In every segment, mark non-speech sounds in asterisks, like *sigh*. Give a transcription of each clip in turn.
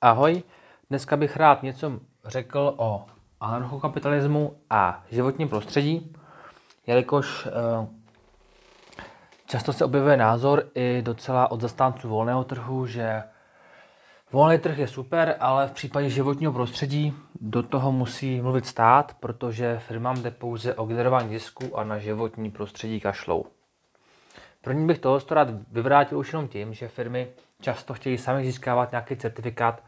Ahoj, dneska bych rád něco řekl o anarchokapitalismu a životním prostředí, jelikož eh, často se objevuje názor i docela od zastánců volného trhu, že volný trh je super, ale v případě životního prostředí do toho musí mluvit stát, protože firmám jde pouze o generování zisku a na životní prostředí kašlou. První bych toho rád vyvrátil už jenom tím, že firmy často chtějí sami získávat nějaký certifikát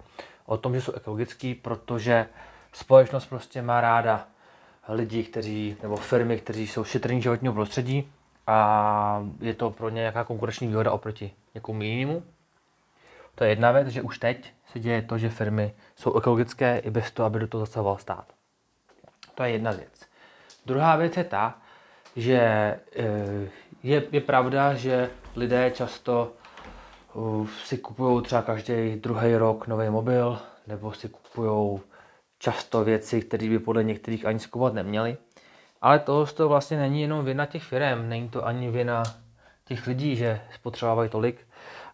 o tom, že jsou ekologický, protože společnost prostě má ráda lidi, kteří, nebo firmy, kteří jsou šetrní životního prostředí a je to pro ně nějaká konkurenční výhoda oproti někomu jinému. To je jedna věc, že už teď se děje to, že firmy jsou ekologické i bez toho, aby do toho zasahoval stát. To je jedna věc. Druhá věc je ta, že eh, je, je pravda, že lidé často si kupují třeba každý druhý rok nový mobil, nebo si kupují často věci, které by podle některých ani skupovat neměli. Ale to, to vlastně není jenom vina těch firm, není to ani vina těch lidí, že spotřebovávají tolik,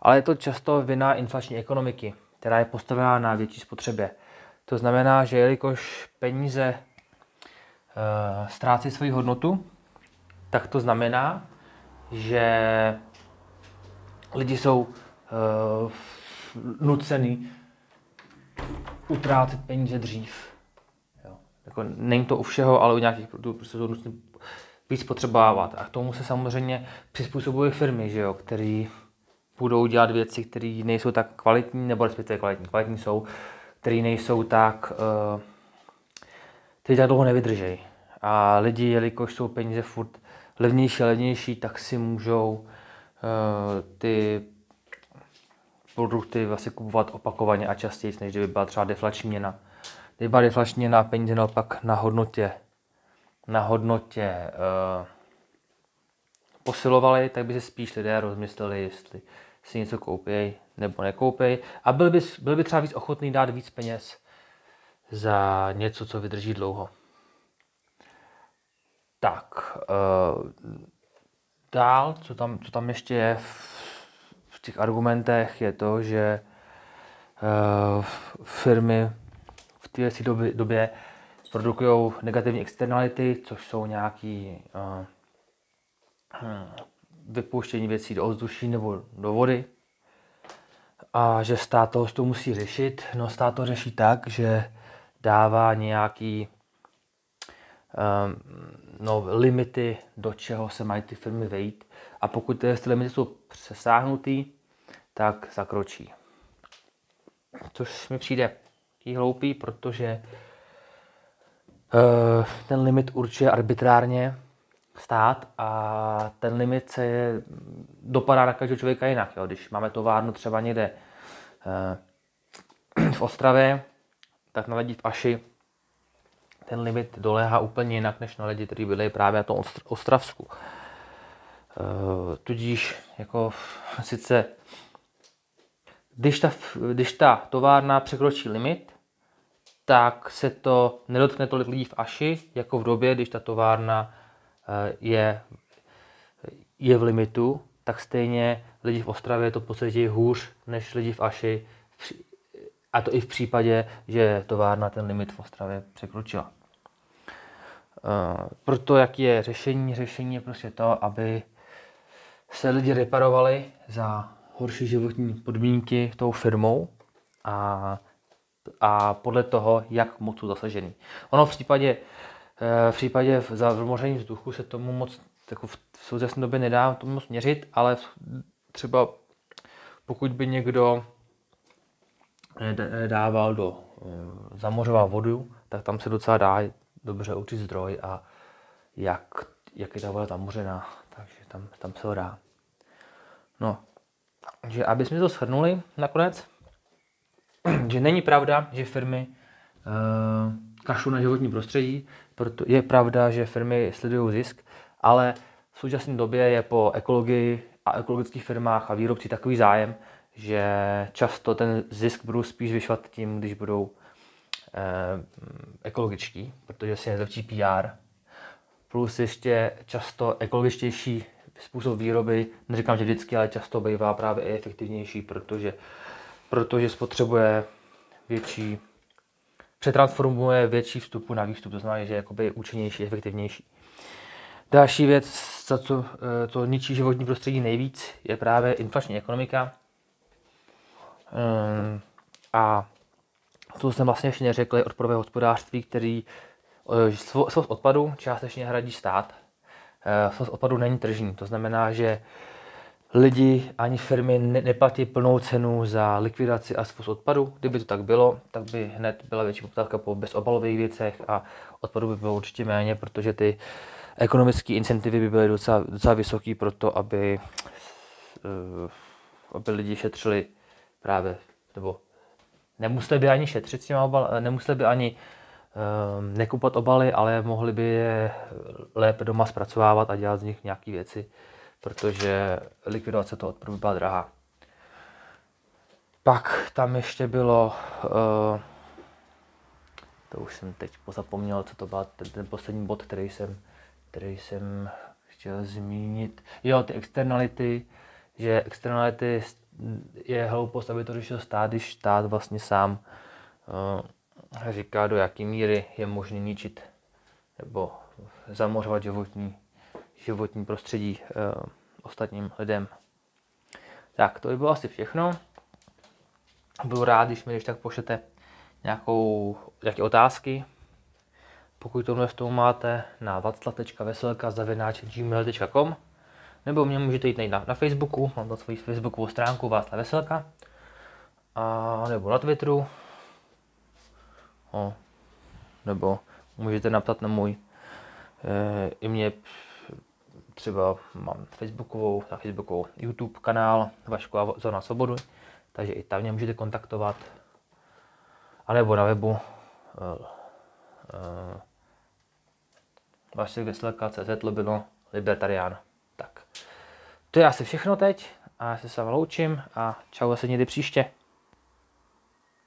ale je to často vina inflační ekonomiky, která je postavená na větší spotřebě. To znamená, že jelikož peníze uh, ztrácí svoji hodnotu, tak to znamená, že lidi jsou uh, nucený utrácet peníze dřív. Jo. Jako, není to u všeho, ale u nějakých produktů prostě jsou nucený víc potřebovávat. A k tomu se samozřejmě přizpůsobují firmy, že jo, který budou dělat věci, které nejsou tak kvalitní, nebo respektive kvalitní, kvalitní jsou, které nejsou tak, uh, které tak dlouho nevydržejí. A lidi, jelikož jsou peníze furt levnější a levnější, tak si můžou uh, ty produkty vlastně kupovat opakovaně a častěji, než kdyby byla třeba deflační měna. Kdyby byla deflační měna peníze naopak na hodnotě, na hodnotě uh, posilovali, tak by se spíš lidé rozmysleli, jestli si něco koupí nebo nekoupí. A byl by, byl by třeba víc ochotný dát víc peněz za něco, co vydrží dlouho. Tak, uh, dál, co tam, co tam ještě je v, v těch argumentech, je to, že uh, firmy v této době, době produkují negativní externality, což jsou nějaké uh, hm, vypouštění věcí do ovzduší nebo do vody. A že stát toho to musí řešit. No stát to řeší tak, že dává nějaký um, no, limity, do čeho se mají ty firmy vejít. A pokud ty limity jsou přesáhnutý, tak zakročí. Což mi přijde taký hloupý, protože uh, ten limit určuje arbitrárně stát a ten limit se dopadá na každého člověka jinak. Jo. Když máme továrnu třeba někde uh, v Ostravě, tak na lidi v Aši ten limit doléhá úplně jinak než na lidi, kteří byli právě na tom Ostravsku. E, tudíž jako sice když ta, když ta továrna překročí limit, tak se to nedotkne tolik lidí v Aši, jako v době, když ta továrna e, je, je v limitu, tak stejně lidi v Ostravě to pocítí hůř než lidi v Aši a to i v případě, že továrna ten limit v Ostravě překročila. Uh, proto jak je řešení? Řešení je prostě to, aby se lidi reparovali za horší životní podmínky tou firmou a, a podle toho, jak moc jsou zasažený. Ono v případě, eh, v případě zamoření vzduchu se tomu moc jako v současné době nedá tomu moc měřit, ale třeba pokud by někdo dával do, eh, zamořoval vodu, tak tam se docela dá dobře určit zdroj a jak, jak je ta voda zamořená, takže tam, tam se ho dá. No, že aby jsme to shrnuli nakonec, *clears throat* že není pravda, že firmy uh, kašlu na životní prostředí, proto je pravda, že firmy sledují zisk, ale v současné době je po ekologii a ekologických firmách a výrobcích takový zájem, že často ten zisk budou spíš vyšvat tím, když budou eh, ekologičtí, protože si nezlepší PR. Plus ještě často ekologičtější způsob výroby, neříkám, že vždycky, ale často bývá právě i efektivnější, protože, protože spotřebuje větší, přetransformuje větší vstupu na výstup, to znamená, že je jakoby účinnější, efektivnější. Další věc, co eh, to ničí životní prostředí nejvíc, je právě inflační ekonomika. Ehm, a to jsem vlastně ještě neřekl, je odpadové hospodářství, který eh, svoz odpadu částečně hradí stát. Eh, svoz odpadu není tržní, to znamená, že lidi ani firmy neplatí plnou cenu za likvidaci a svoz odpadu. Kdyby to tak bylo, tak by hned byla větší poptávka po bezobalových věcech a odpadu by bylo určitě méně, protože ty ekonomické incentivy by byly docela, docela vysoké pro to, aby, eh, aby lidi šetřili právě, nebo nemuseli by ani šetřit s těma obal, nemuseli by ani um, nekupovat obaly, ale mohli by je lépe doma zpracovávat a dělat z nich nějaké věci, protože likvidace toho odpadu by byla drahá. Pak tam ještě bylo, uh, to už jsem teď pozapomněl, co to byl ten, ten poslední bod, který jsem, který jsem chtěl zmínit. Jo, ty externality, že externality je hloupost, aby to řešil stát, když stát vlastně sám uh, říká, do jaké míry je možné ničit nebo zamořovat životní, životní prostředí uh, ostatním lidem. Tak, to by bylo asi všechno. Budu rád, když mi když tak pošlete nějakou, nějaké otázky. Pokud tohle s máte na vaclav.veselka.gmail.com nebo mě můžete jít najít na, na Facebooku, mám tam svoji Facebookovou stránku Václav Veselka, a, nebo na Twitteru, o, nebo můžete napsat na můj e, i mě třeba mám Facebookovou, na Facebookovou YouTube kanál Vašková zóna svobodu, takže i tam mě můžete kontaktovat. A nebo na webu e, e, Vašek Veselka.cz lobilo libertarián. To je asi všechno teď a já se s loučím a čau zase někdy příště.